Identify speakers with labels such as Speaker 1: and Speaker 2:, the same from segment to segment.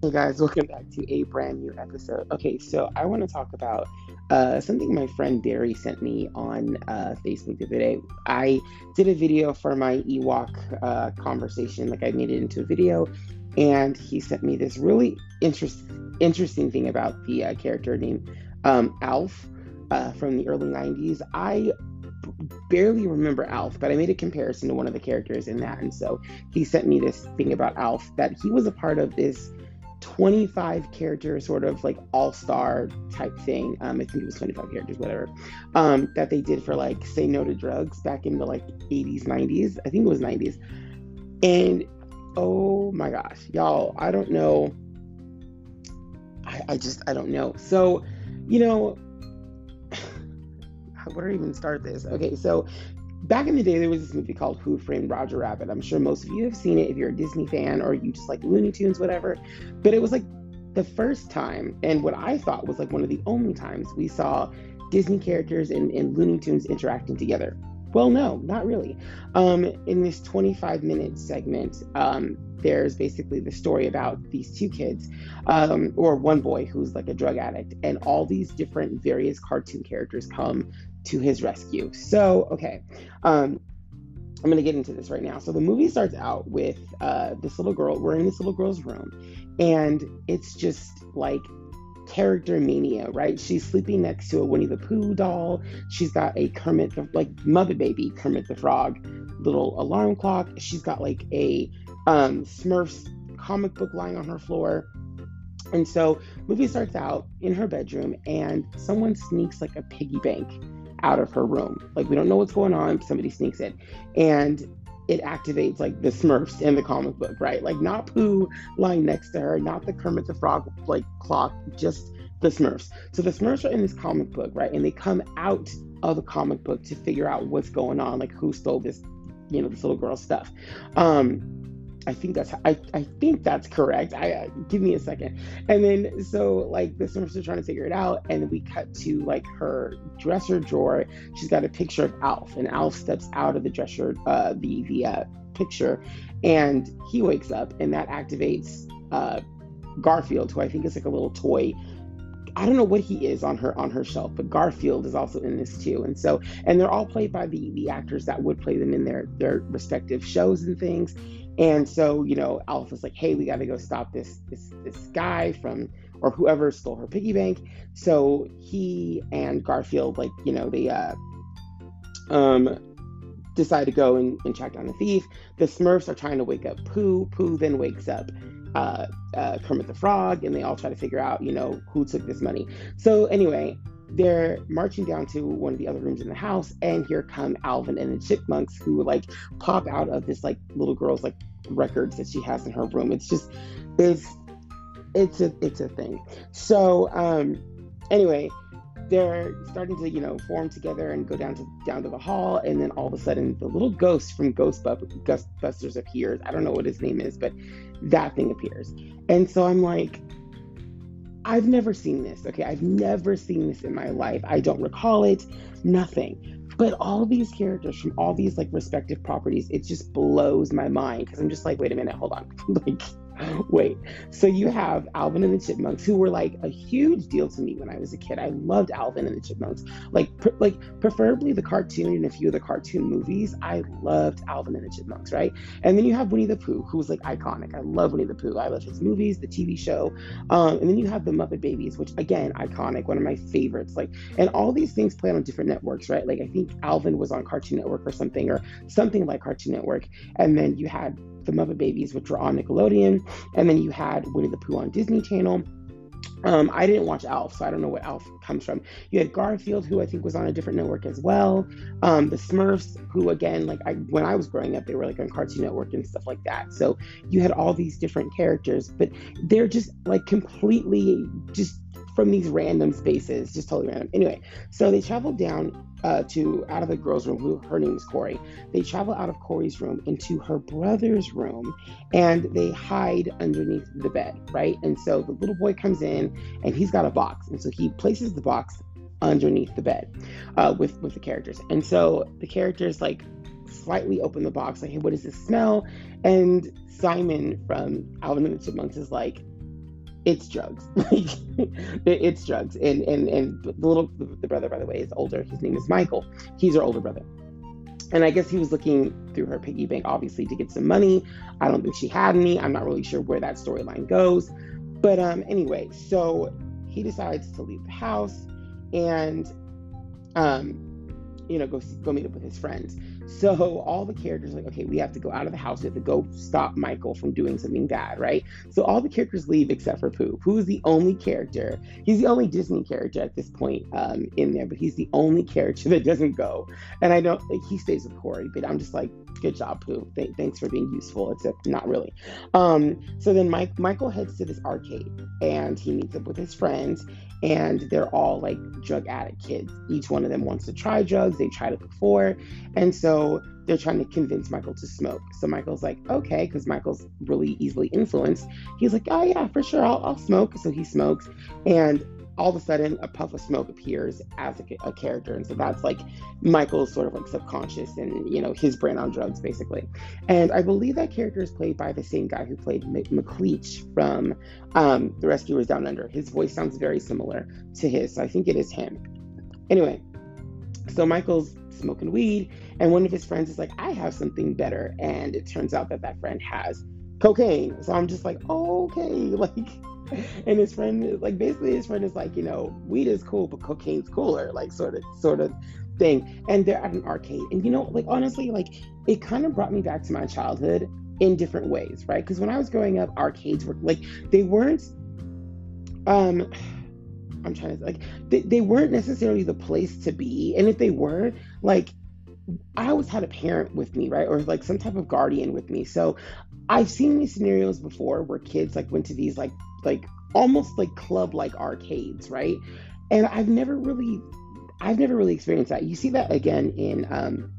Speaker 1: Hey guys, welcome back to a brand new episode. Okay, so I want to talk about uh, something my friend Barry sent me on uh, Facebook the other day. I did a video for my Ewok uh, conversation, like I made it into a video, and he sent me this really interest, interesting thing about the uh, character named um, Alf uh, from the early 90s. I barely remember Alf, but I made a comparison to one of the characters in that. And so he sent me this thing about Alf that he was a part of this 25 character sort of like all star type thing. Um, I think it was 25 characters, whatever, um, that they did for like Say No to Drugs back in the like 80s, 90s. I think it was 90s. And oh my gosh, y'all, I don't know. I, I just, I don't know. So, you know, where do I even start this? Okay, so back in the day, there was this movie called Who Framed Roger Rabbit. I'm sure most of you have seen it if you're a Disney fan or you just like Looney Tunes, whatever. But it was like the first time, and what I thought was like one of the only times we saw Disney characters and, and Looney Tunes interacting together. Well, no, not really. Um, in this 25 minute segment, um, there's basically the story about these two kids, um, or one boy who's like a drug addict, and all these different various cartoon characters come to his rescue. So, okay, um, I'm gonna get into this right now. So the movie starts out with uh, this little girl. We're in this little girl's room, and it's just like character mania, right? She's sleeping next to a Winnie the Pooh doll. She's got a Kermit the like Mother Baby Kermit the Frog little alarm clock. She's got like a um, Smurfs comic book lying on her floor. And so movie starts out in her bedroom and someone sneaks like a piggy bank out of her room. Like we don't know what's going on, somebody sneaks in. And it activates like the Smurfs in the comic book, right? Like not Pooh lying next to her, not the Kermit the Frog like clock, just the Smurfs. So the Smurfs are in this comic book, right? And they come out of the comic book to figure out what's going on, like who stole this, you know, this little girl's stuff. Um, I think that's I, I think that's correct. I uh, give me a second. And then so like the Smurfs are trying to figure it out, and we cut to like her dresser drawer. She's got a picture of Alf, and Alf steps out of the dresser, uh, the the uh, picture, and he wakes up, and that activates uh, Garfield, who I think is like a little toy I don't know what he is on her on her shelf, but Garfield is also in this too. And so and they're all played by the the actors that would play them in their their respective shows and things. And so, you know, Alf Alpha's like, hey, we got to go stop this this this guy from or whoever stole her piggy bank. So he and Garfield, like, you know, they uh um decide to go and, and track down the thief. The Smurfs are trying to wake up Pooh. Pooh then wakes up uh, uh, Kermit the Frog, and they all try to figure out, you know, who took this money. So anyway, they're marching down to one of the other rooms in the house, and here come Alvin and the Chipmunks, who like pop out of this like little girl's like records that she has in her room. It's just it's it's a it's a thing. So um anyway, they're starting to you know form together and go down to down to the hall and then all of a sudden the little ghost from ghost ghostbusters appears i don't know what his name is but that thing appears and so i'm like I've never seen this. Okay, I've never seen this in my life. I don't recall it, nothing. But all these characters from all these like respective properties, it just blows my mind because I'm just like, wait a minute, hold on. like Wait, so you have Alvin and the Chipmunks, who were like a huge deal to me when I was a kid. I loved Alvin and the Chipmunks, like like preferably the cartoon and a few of the cartoon movies. I loved Alvin and the Chipmunks, right? And then you have Winnie the Pooh, who's like iconic. I love Winnie the Pooh. I love his movies, the TV show, um, and then you have the Muppet Babies, which again, iconic, one of my favorites. Like, and all these things play on different networks, right? Like I think Alvin was on Cartoon Network or something, or something like Cartoon Network, and then you had the Muppet Babies, which were on Nickelodeon, and then you had Winnie the Pooh on Disney Channel. Um, I didn't watch Alf, so I don't know what Alf comes from. You had Garfield, who I think was on a different network as well. Um, the Smurfs, who again, like I, when I was growing up, they were like on Cartoon Network and stuff like that. So you had all these different characters, but they're just like completely just from these random spaces, just totally random. Anyway, so they traveled down uh, to out of the girl's room, who her name is Corey. They travel out of Corey's room into her brother's room, and they hide underneath the bed, right? And so the little boy comes in, and he's got a box, and so he places the box underneath the bed uh, with with the characters, and so the characters like slightly open the box, like, hey, what does this smell? And Simon from Alvin and the Chipmunks is like, it's drugs. it's drugs. And and and the little the brother, by the way, is older. His name is Michael. He's her older brother. And I guess he was looking through her piggy bank, obviously, to get some money. I don't think she had any. I'm not really sure where that storyline goes. But um, anyway, so he decides to leave the house and um, you know, go go meet up with his friends. So all the characters like, okay, we have to go out of the house. We have to go stop Michael from doing something bad, right? So all the characters leave except for Pooh. Pooh is the only character. He's the only Disney character at this point um, in there, but he's the only character that doesn't go. And I don't. Like, he stays with Corey, but I'm just like, good job, Pooh. Th- thanks for being useful, except not really. Um, so then Mike Michael heads to this arcade and he meets up with his friends and they're all like drug addict kids. Each one of them wants to try drugs. They tried it before. And so they're trying to convince Michael to smoke. So Michael's like, okay, because Michael's really easily influenced. He's like, oh, yeah, for sure, I'll, I'll smoke. So he smokes. And all of a sudden a puff of smoke appears as a, a, character. And so that's like michael's sort of like subconscious and you know his brain on drugs basically. And i believe that character is played by the same guy who played M- mcleach from um, the rescuers down under. His voice sounds very similar to his so i think it is him. Anyway so michael's smoking weed and one of his friends is like i have something better. And it turns out that that friend has cocaine. So i'm just like okay like and his friend like basically his friend is like you know weed is cool but cocaine's cooler like sort of sort of thing and they're at an arcade and you know like honestly like it kind of brought me back to my childhood in different ways right because when i was growing up arcades were like they weren't um i'm trying to like they, they weren't necessarily the place to be and if they were like I always had a parent with me, right? Or like some type of guardian with me. So I've seen these scenarios before where kids like went to these like like almost like club like arcades, right? And I've never really I've never really experienced that. You see that again in um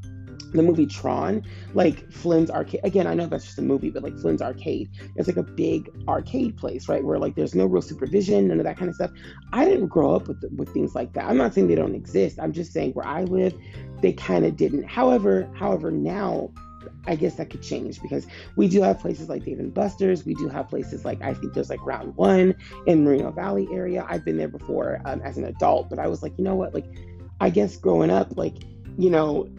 Speaker 1: the movie Tron, like Flynn's arcade. Again, I know that's just a movie, but like Flynn's arcade, it's like a big arcade place, right? Where like there's no real supervision, none of that kind of stuff. I didn't grow up with with things like that. I'm not saying they don't exist. I'm just saying where I live, they kind of didn't. However, however, now I guess that could change because we do have places like Dave and Buster's. We do have places like I think there's like Round One in Moreno Valley area. I've been there before um, as an adult, but I was like, you know what? Like, I guess growing up, like, you know,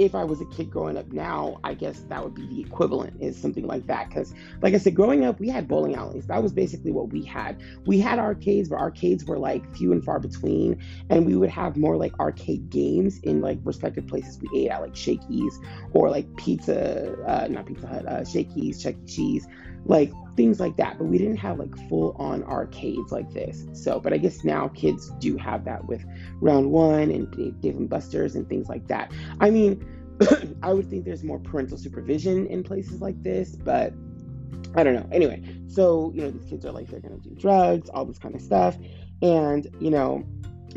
Speaker 1: if I was a kid growing up now, I guess that would be the equivalent is something like that. Because, like I said, growing up, we had bowling alleys. That was basically what we had. We had arcades, but arcades were like few and far between. And we would have more like arcade games in like respective places we ate at, like Shakey's or like Pizza, uh, not Pizza Hut, uh, Shakey's, Chuck E. Cheese, like things like that. But we didn't have like full on arcades like this. So, but I guess now kids do have that with Round One and Dave and Buster's and things like that. I mean, I would think there's more parental supervision in places like this, but I don't know. Anyway, so you know, these kids are like they're gonna do drugs, all this kind of stuff, and you know,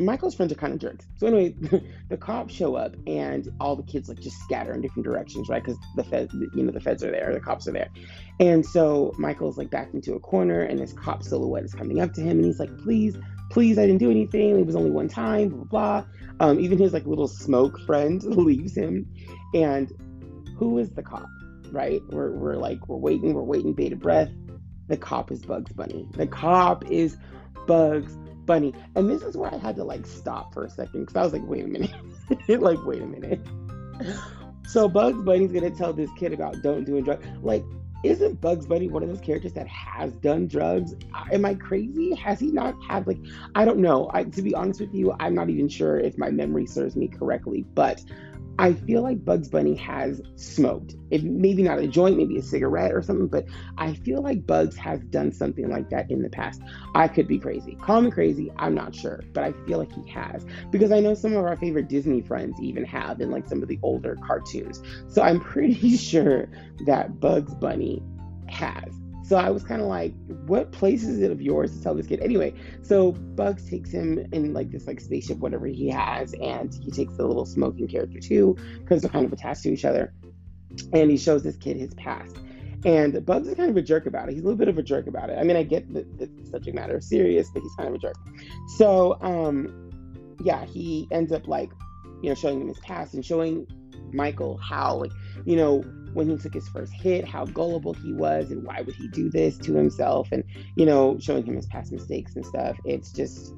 Speaker 1: Michael's friends are kind of jerks. So anyway, the cops show up and all the kids like just scatter in different directions, right? Because the feds, you know, the feds are there, the cops are there, and so Michael's like backed into a corner, and this cop silhouette is coming up to him, and he's like, "Please, please, I didn't do anything. It was only one time." Blah blah. blah. Um, even his like little smoke friend leaves him, and who is the cop? Right? We're we're like we're waiting, we're waiting, bated breath. The cop is Bugs Bunny. The cop is Bugs Bunny. And this is where I had to like stop for a second because I was like, wait a minute. like, wait a minute. So Bugs Bunny's gonna tell this kid about don't do drugs. Like, isn't Bugs Bunny one of those characters that has done drugs? Am I crazy? Has he not had like I don't know. I, to be honest with you, I'm not even sure if my memory serves me correctly, but I feel like Bugs Bunny has smoked. It maybe not a joint, maybe a cigarette or something, but I feel like Bugs has done something like that in the past. I could be crazy. Call me crazy, I'm not sure, but I feel like he has. Because I know some of our favorite Disney friends even have in like some of the older cartoons. So I'm pretty sure that Bugs Bunny has. So I was kind of like, what place is it of yours to tell this kid? Anyway, so Bugs takes him in like this like spaceship, whatever he has, and he takes the little smoking character too, because they're kind of attached to each other. And he shows this kid his past. And Bugs is kind of a jerk about it. He's a little bit of a jerk about it. I mean, I get that the subject matter is serious, but he's kind of a jerk. So, um, yeah, he ends up like, you know, showing him his past and showing Michael how, like, you know, when he took his first hit, how gullible he was, and why would he do this to himself, and you know, showing him his past mistakes and stuff. It's just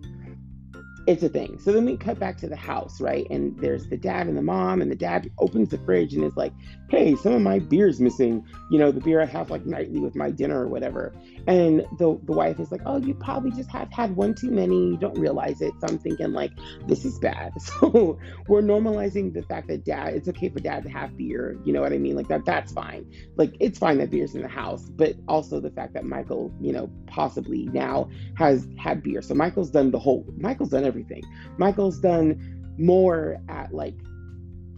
Speaker 1: it's a thing. So then we cut back to the house, right? And there's the dad and the mom, and the dad opens the fridge and is like, "Hey, some of my beer's missing. You know, the beer I have like nightly with my dinner or whatever." And the the wife is like, "Oh, you probably just have had one too many. You don't realize it." So I'm thinking like, this is bad. So we're normalizing the fact that dad, it's okay for dad to have beer. You know what I mean? Like that, that's fine. Like it's fine that beer's in the house, but also the fact that Michael, you know, possibly now has had beer. So Michael's done the whole. Michael's done everything. Michael's done more at like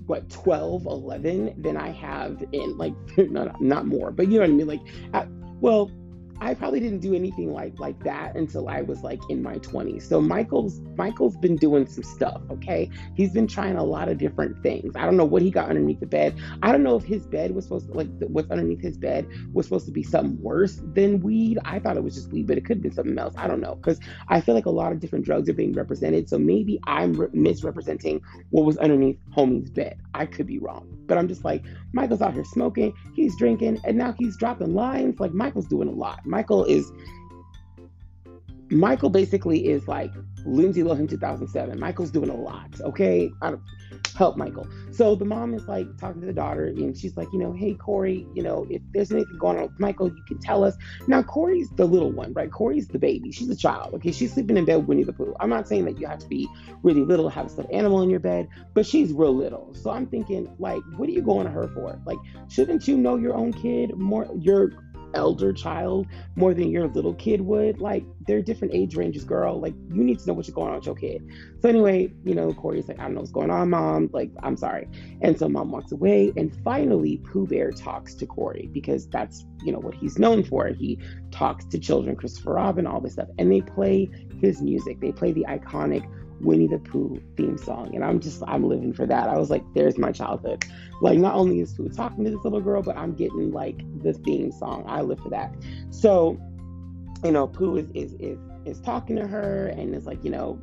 Speaker 1: what 12 11 than i have in like not, not more but you know what i mean like at, well I probably didn't do anything like like that until I was like in my 20s. So Michael's Michael's been doing some stuff, okay? He's been trying a lot of different things. I don't know what he got underneath the bed. I don't know if his bed was supposed to like what's underneath his bed was supposed to be something worse than weed. I thought it was just weed, but it could have been something else. I don't know cuz I feel like a lot of different drugs are being represented. So maybe I'm re- misrepresenting what was underneath homie's bed. I could be wrong. But I'm just like Michael's out here smoking, he's drinking, and now he's dropping lines. Like Michael's doing a lot. Michael is Michael basically is like Lindsay Lohan 2007. Michael's doing a lot, okay? Help Michael. So the mom is like talking to the daughter, and she's like, you know, hey Corey, you know, if there's anything going on with Michael, you can tell us. Now Corey's the little one, right? Corey's the baby. She's a child, okay? She's sleeping in bed with Winnie the Pooh. I'm not saying that you have to be really little to have a stuffed animal in your bed, but she's real little. So I'm thinking, like, what are you going to her for? Like, shouldn't you know your own kid more? Your elder child more than your little kid would. Like they're different age ranges, girl. Like you need to know what's going on with your kid. So anyway, you know, Corey's like, I don't know what's going on, mom. Like, I'm sorry. And so mom walks away. And finally, Pooh Bear talks to Corey because that's, you know, what he's known for. He talks to children, Christopher Robin, all this stuff. And they play his music. They play the iconic Winnie the Pooh theme song. And I'm just, I'm living for that. I was like, there's my childhood. Like, not only is Pooh talking to this little girl, but I'm getting like the theme song. I live for that. So, you know, Pooh is, is, is, is talking to her and it's like, you know,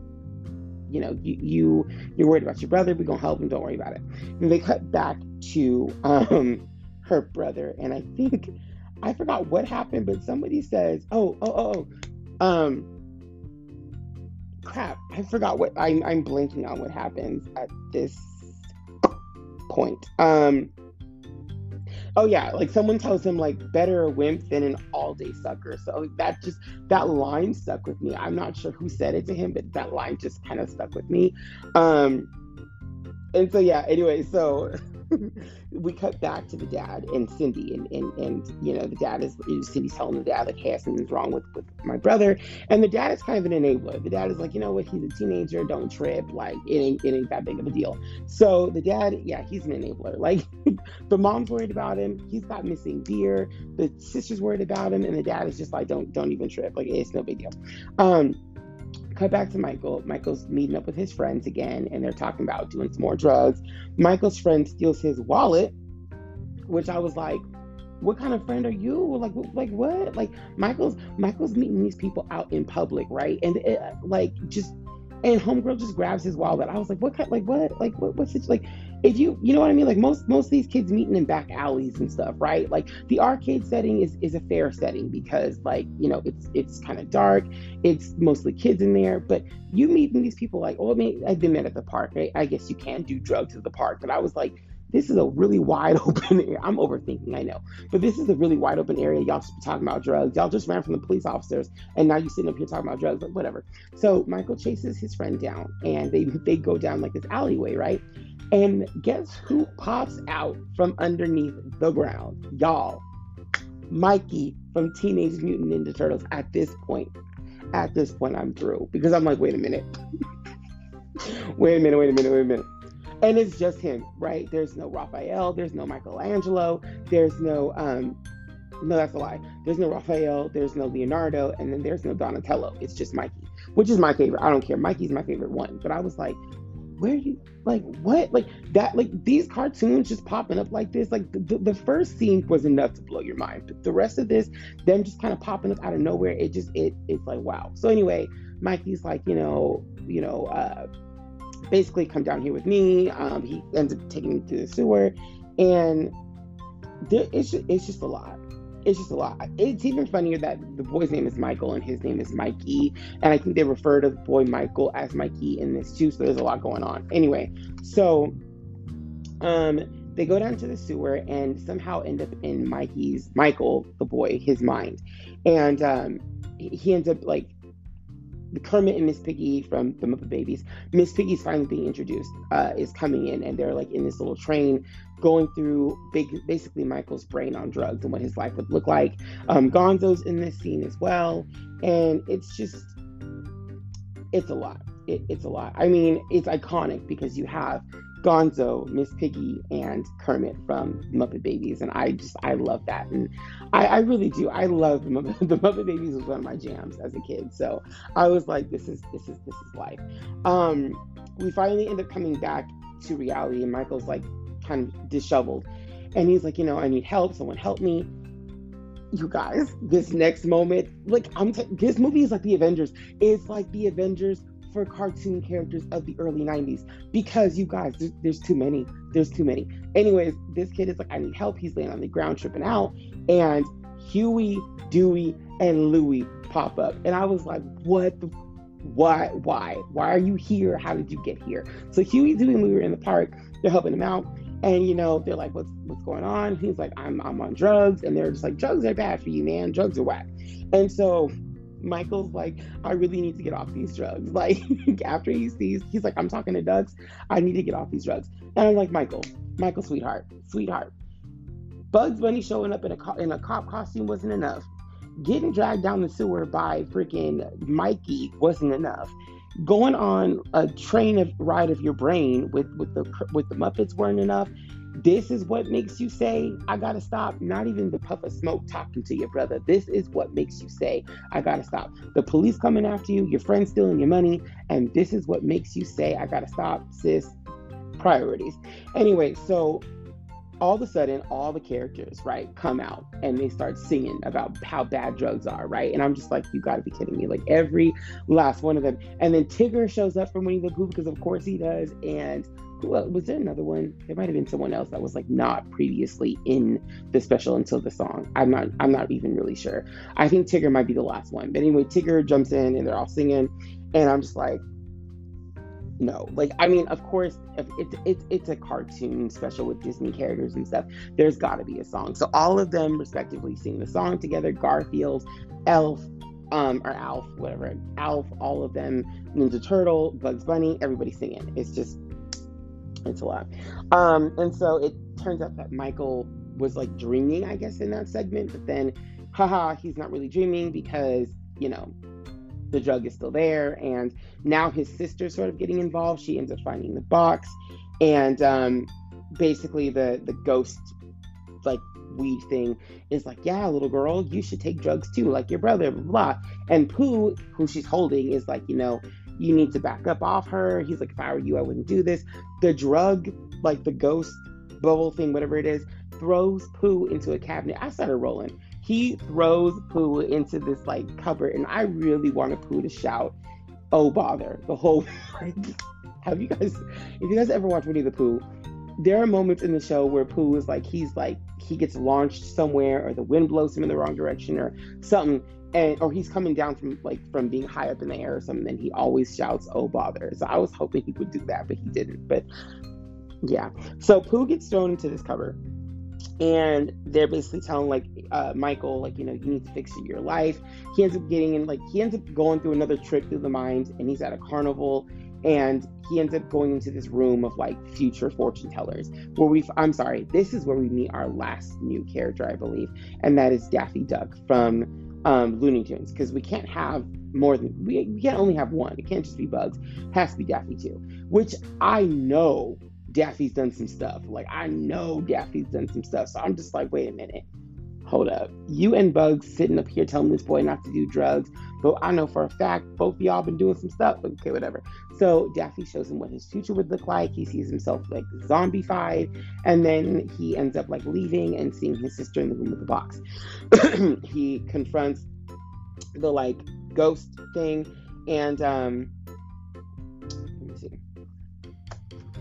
Speaker 1: you know, you, you you're worried about your brother. We're gonna help him. Don't worry about it. And they cut back to um her brother, and I think I forgot what happened, but somebody says, "Oh, oh, oh, oh um, crap, I forgot what I'm I'm blanking on what happens at this point. Um oh yeah, like someone tells him like better a wimp than an all-day sucker. So that just that line stuck with me. I'm not sure who said it to him, but that line just kind of stuck with me. Um and so yeah, anyway, so we cut back to the dad and Cindy, and, and, and you know, the dad is, Cindy's telling the dad, like, hey, something's wrong with, with my brother. And the dad is kind of an enabler. The dad is like, you know what, he's a teenager, don't trip, like, it ain't, it ain't that big of a deal. So the dad, yeah, he's an enabler. Like, the mom's worried about him, he's got missing beer, the sister's worried about him, and the dad is just like, don't, don't even trip, like, it's no big deal. Um, cut back to Michael. Michael's meeting up with his friends again, and they're talking about doing some more drugs. Michael's friend steals his wallet, which I was like, "What kind of friend are you? Like, like what? Like Michael's Michael's meeting these people out in public, right? And it, like just." And homegirl just grabs his wallet. I was like, "What kind? Like what? Like what? What's it like?" If you you know what I mean, like most most of these kids meeting in back alleys and stuff, right? Like the arcade setting is is a fair setting because like you know it's it's kind of dark, it's mostly kids in there, but you meeting these people like, oh, I mean, I've been met at the park. Right? I guess you can do drugs at the park, but I was like. This is a really wide open area. I'm overthinking, I know. But this is a really wide open area. Y'all just talking about drugs. Y'all just ran from the police officers and now you're sitting up here talking about drugs, but whatever. So Michael chases his friend down and they they go down like this alleyway, right? And guess who pops out from underneath the ground? Y'all, Mikey from Teenage Mutant Ninja Turtles at this point. At this point, I'm through because I'm like, wait a minute. wait a minute, wait a minute, wait a minute. And it's just him, right? There's no Raphael, there's no Michelangelo, there's no, um, no, that's a lie. There's no Raphael, there's no Leonardo, and then there's no Donatello. It's just Mikey, which is my favorite. I don't care. Mikey's my favorite one. But I was like, where you like what? Like that like these cartoons just popping up like this like the, the first scene was enough to blow your mind. But the rest of this them just kind of popping up out of nowhere it just it it's like wow. So anyway mikey's like you know you know uh basically come down here with me um he ends up taking me to the sewer and there, it's just, it's just a lot. It's just a lot. It's even funnier that the boy's name is Michael and his name is Mikey, and I think they refer to the boy Michael as Mikey in this too. So there's a lot going on. Anyway, so um, they go down to the sewer and somehow end up in Mikey's Michael, the boy, his mind, and um, he ends up like Kermit and Miss Piggy from the Muppet Babies. Miss Piggy's finally being introduced, uh, is coming in, and they're like in this little train going through big, basically Michael's brain on drugs and what his life would look like. Um, Gonzo's in this scene as well, and it's just, it's a lot. It, it's a lot. I mean, it's iconic because you have Gonzo, Miss Piggy, and Kermit from Muppet Babies, and I just I love that, and I, I really do. I love the Muppet, the Muppet Babies was one of my jams as a kid, so I was like, this is this is this is life. Um, we finally end up coming back to reality, and Michael's like kind of disheveled, and he's like, you know, I need help. Someone help me you guys, this next moment, like I'm, t- this movie is like the Avengers. It's like the Avengers for cartoon characters of the early 90s because you guys, there's, there's too many. There's too many. Anyways, this kid is like, I need help. He's laying on the ground, tripping out. And Huey, Dewey, and Louie pop up. And I was like, what the why why why are you here how did you get here so huey dewey and louie were in the park they're helping him out and you know they're like what's what's going on he's like i'm i'm on drugs and they're just like drugs are bad for you man drugs are whack and so Michael's like, I really need to get off these drugs. Like after he sees, he's like, I'm talking to Ducks. I need to get off these drugs. And I'm like, Michael, Michael, sweetheart, sweetheart. Bugs Bunny showing up in a in a cop costume wasn't enough. Getting dragged down the sewer by freaking Mikey wasn't enough. Going on a train of ride of your brain with with the with the Muppets weren't enough. This is what makes you say, I gotta stop. Not even the puff of smoke talking to your brother. This is what makes you say, I gotta stop. The police coming after you, your friends stealing your money, and this is what makes you say, I gotta stop, sis. Priorities. Anyway, so all of a sudden, all the characters, right, come out and they start singing about how bad drugs are, right? And I'm just like, you gotta be kidding me. Like every last one of them. And then Tigger shows up from Winnie the Pooh because, of course, he does. And well, was there another one? There might have been someone else that was like not previously in the special until the song. I'm not. I'm not even really sure. I think Tigger might be the last one. But anyway, Tigger jumps in and they're all singing, and I'm just like, no. Like, I mean, of course, if it's it's it's a cartoon special with Disney characters and stuff. There's got to be a song. So all of them respectively sing the song together. Garfield, Elf, um, or Alf, whatever. Alf, all of them, Ninja Turtle, Bugs Bunny, everybody singing. It's just it's a lot. Um, and so it turns out that Michael was like dreaming, I guess, in that segment, but then, haha, he's not really dreaming because, you know, the drug is still there. And now his sister's sort of getting involved. She ends up finding the box. And um, basically, the, the ghost, like, weed thing is like, yeah, little girl, you should take drugs too, like your brother, blah, blah. And Pooh, who she's holding, is like, you know, you need to back up off her. He's like, if I were you, I wouldn't do this. The drug, like the ghost bubble thing, whatever it is, throws Pooh into a cabinet. I started rolling. He throws Pooh into this like cupboard, and I really wanted Pooh to shout, "Oh bother!" The whole. have you guys, if you guys ever watch Winnie the Pooh, there are moments in the show where Pooh is like he's like he gets launched somewhere, or the wind blows him in the wrong direction, or something, and or he's coming down from like from being high up in the air or something and he always shouts oh bother. So i was hoping he would do that but he didn't. But yeah. So pooh gets thrown into this cover and they're basically telling like uh, michael like you know you need to fix your life. He ends up getting in like he ends up going through another trip through the mind and he's at a carnival and he ends up going into this room of like future fortune tellers where we i'm sorry this is where we meet our last new character i believe and that is daffy duck from um, Looney Tunes because we can't have more than we, we can't only have one. It can't just be Bugs. It has to be Daffy too. Which I know Daffy's done some stuff. Like I know Daffy's done some stuff. So I'm just like, wait a minute. Hold up. You and Bugs sitting up here telling this boy not to do drugs, but I know for a fact both y'all been doing some stuff. Okay, whatever. So Daffy shows him what his future would look like. He sees himself like zombified, and then he ends up like leaving and seeing his sister in the room with the box. he confronts the like ghost thing, and um, let me see.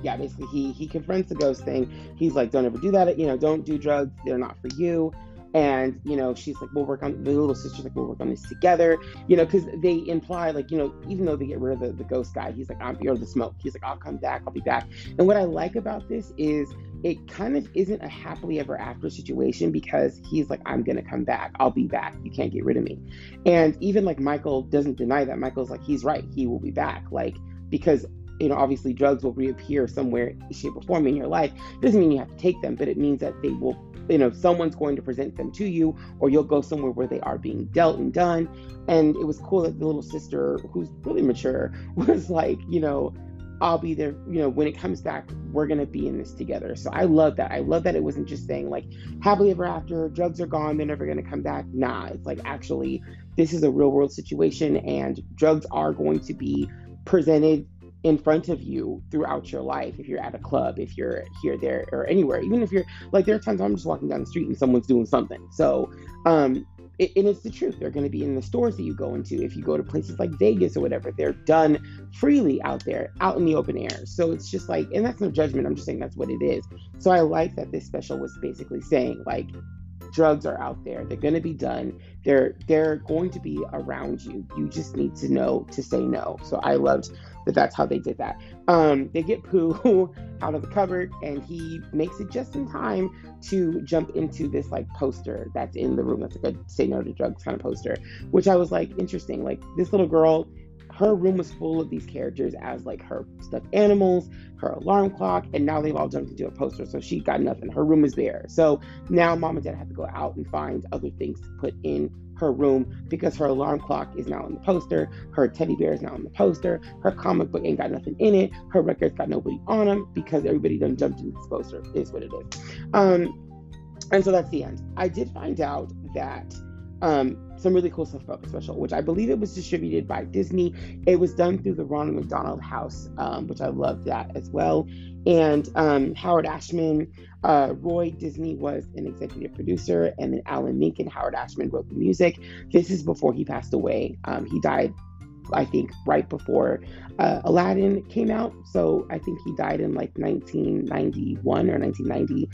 Speaker 1: yeah, basically he he confronts the ghost thing. He's like, don't ever do that. You know, don't do drugs. They're not for you. And you know, she's like, we'll work on the little sister's like, we'll work on this together. You know, because they imply like, you know, even though they get rid of the, the ghost guy, he's like, I'm you're the smoke. He's like, I'll come back. I'll be back. And what I like about this is it kind of isn't a happily ever after situation because he's like, I'm gonna come back. I'll be back. You can't get rid of me. And even like Michael doesn't deny that. Michael's like, he's right. He will be back. Like because you know, obviously drugs will reappear somewhere, shape, or form in your life. Doesn't mean you have to take them, but it means that they will, you know, someone's going to present them to you, or you'll go somewhere where they are being dealt and done. And it was cool that the little sister, who's really mature, was like, you know, I'll be there, you know, when it comes back, we're gonna be in this together. So I love that. I love that it wasn't just saying like happily ever after, drugs are gone, they're never gonna come back. Nah, it's like actually this is a real world situation and drugs are going to be presented in front of you throughout your life if you're at a club if you're here there or anywhere even if you're like there are times i'm just walking down the street and someone's doing something. So um it, and it's the truth they're going to be in the stores that you go into. If you go to places like vegas or whatever they're done freely out there out in the open air. So it's just like and that's no judgment i'm just saying that's what it is. So i like that this special was basically saying like drugs are out there they're going to be done they're they're going to be around you. You just need to know to say no. So i loved that that's how they did that. Um, they get Pooh out of the cupboard and he makes it just in time to jump into this like poster that's in the room. That's like a say no to drugs kind of poster, which I was like interesting. Like this little girl, her room was full of these characters as like her stuffed animals, her alarm clock, and now they've all jumped into a poster. So she got nothing. Her room is bare. So now mom and dad have to go out and find other things to put in her room because her alarm clock is now on the poster, her teddy bear is now on the poster, her comic book ain't got nothing in it, her records got nobody on them because everybody done jumped into this poster, is what it is. Um, and so that's the end. I did find out that um, some really cool stuff about the special, which I believe it was distributed by Disney. It was done through the Ronald McDonald House, um, which I love that as well. And um, Howard Ashman, uh, Roy Disney was an executive producer, and then Alan Menken, Howard Ashman wrote the music. This is before he passed away. Um, he died, I think, right before uh, Aladdin came out. So I think he died in like 1991 or 1990.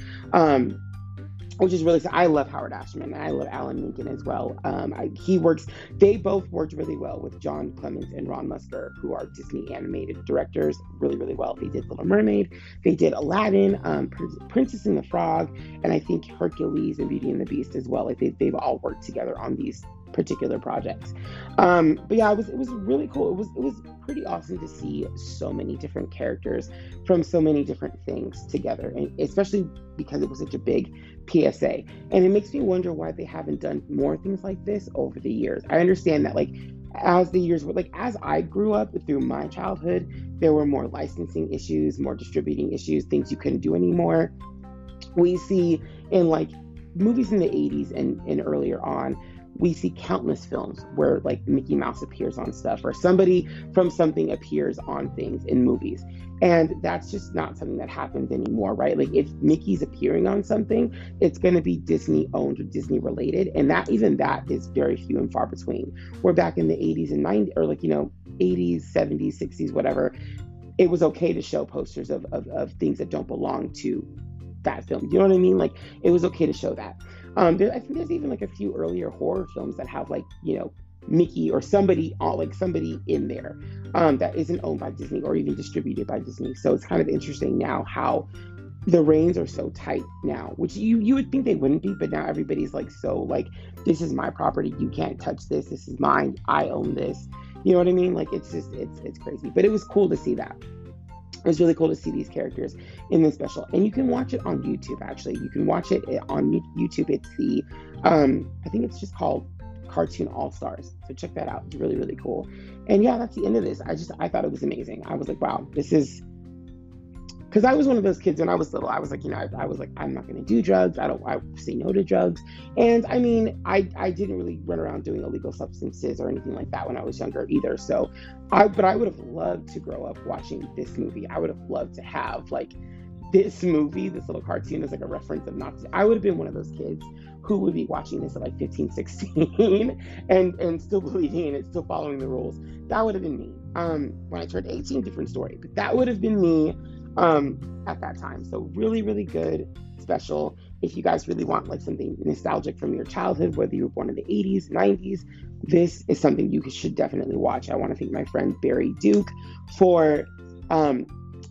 Speaker 1: Which is really I love Howard Ashman and I love Alan Menken as well. Um, I, he works. They both worked really well with John Clements and Ron Musker, who are Disney animated directors, really really well. They did Little Mermaid, they did Aladdin, um, Princess and the Frog, and I think Hercules and Beauty and the Beast as well. Like they, they've all worked together on these particular projects. Um, but yeah, it was it was really cool. It was it was pretty awesome to see so many different characters from so many different things together, and especially because it was such a big PSA. And it makes me wonder why they haven't done more things like this over the years. I understand that like as the years were like as I grew up through my childhood, there were more licensing issues, more distributing issues, things you couldn't do anymore. We see in like movies in the 80s and, and earlier on we see countless films where like Mickey Mouse appears on stuff or somebody from something appears on things in movies. And that's just not something that happens anymore, right? Like if Mickey's appearing on something, it's going to be Disney owned or Disney related. And that even that is very few and far between. We're back in the 80s and 90s, or like, you know, 80s, 70s, 60s, whatever. It was okay to show posters of, of, of things that don't belong to that film. You know what I mean? Like it was okay to show that. Um, there, I think there's even like a few earlier horror films that have like you know Mickey or somebody uh, like somebody in there um, that isn't owned by Disney or even distributed by Disney. So it's kind of interesting now how the reins are so tight now, which you you would think they wouldn't be, but now everybody's like so like this is my property, you can't touch this, this is mine, I own this. You know what I mean? Like it's just it's it's crazy, but it was cool to see that it was really cool to see these characters in this special. And you can watch it on youtube actually. You can watch it on youtube. It's the um i think it's just called cartoon all stars so check that out. It's really really cool. And yeah that's the end of this. I just i thought it was amazing. I was like wow this is because I was one of those kids when I was little. I was like, you know, I, I was like, I'm not going to do drugs. I don't. I say no to drugs. And I mean, I I didn't really run around doing illegal substances or anything like that when I was younger either. So, I but I would have loved to grow up watching this movie. I would have loved to have like this movie, this little cartoon is like a reference of not. I would have been one of those kids who would be watching this at like 15, 16 and and still believing in it, still following the rules. That would have been me. Um, when I turned 18, different story. But that would have been me um, at that time. So really, really good special. If you guys really want like something nostalgic from your childhood, whether you were born in the 80s, 90s, this is something you should definitely watch. I want to thank my friend Barry Duke for um,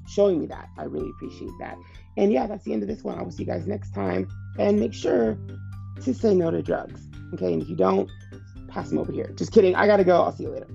Speaker 1: showing me that. I really appreciate that. And yeah, that's the end of this one. I will see you guys next time. And make sure to say no to drugs. Okay. And if you don't, pass them over here. Just kidding. I got to go. I'll see you later.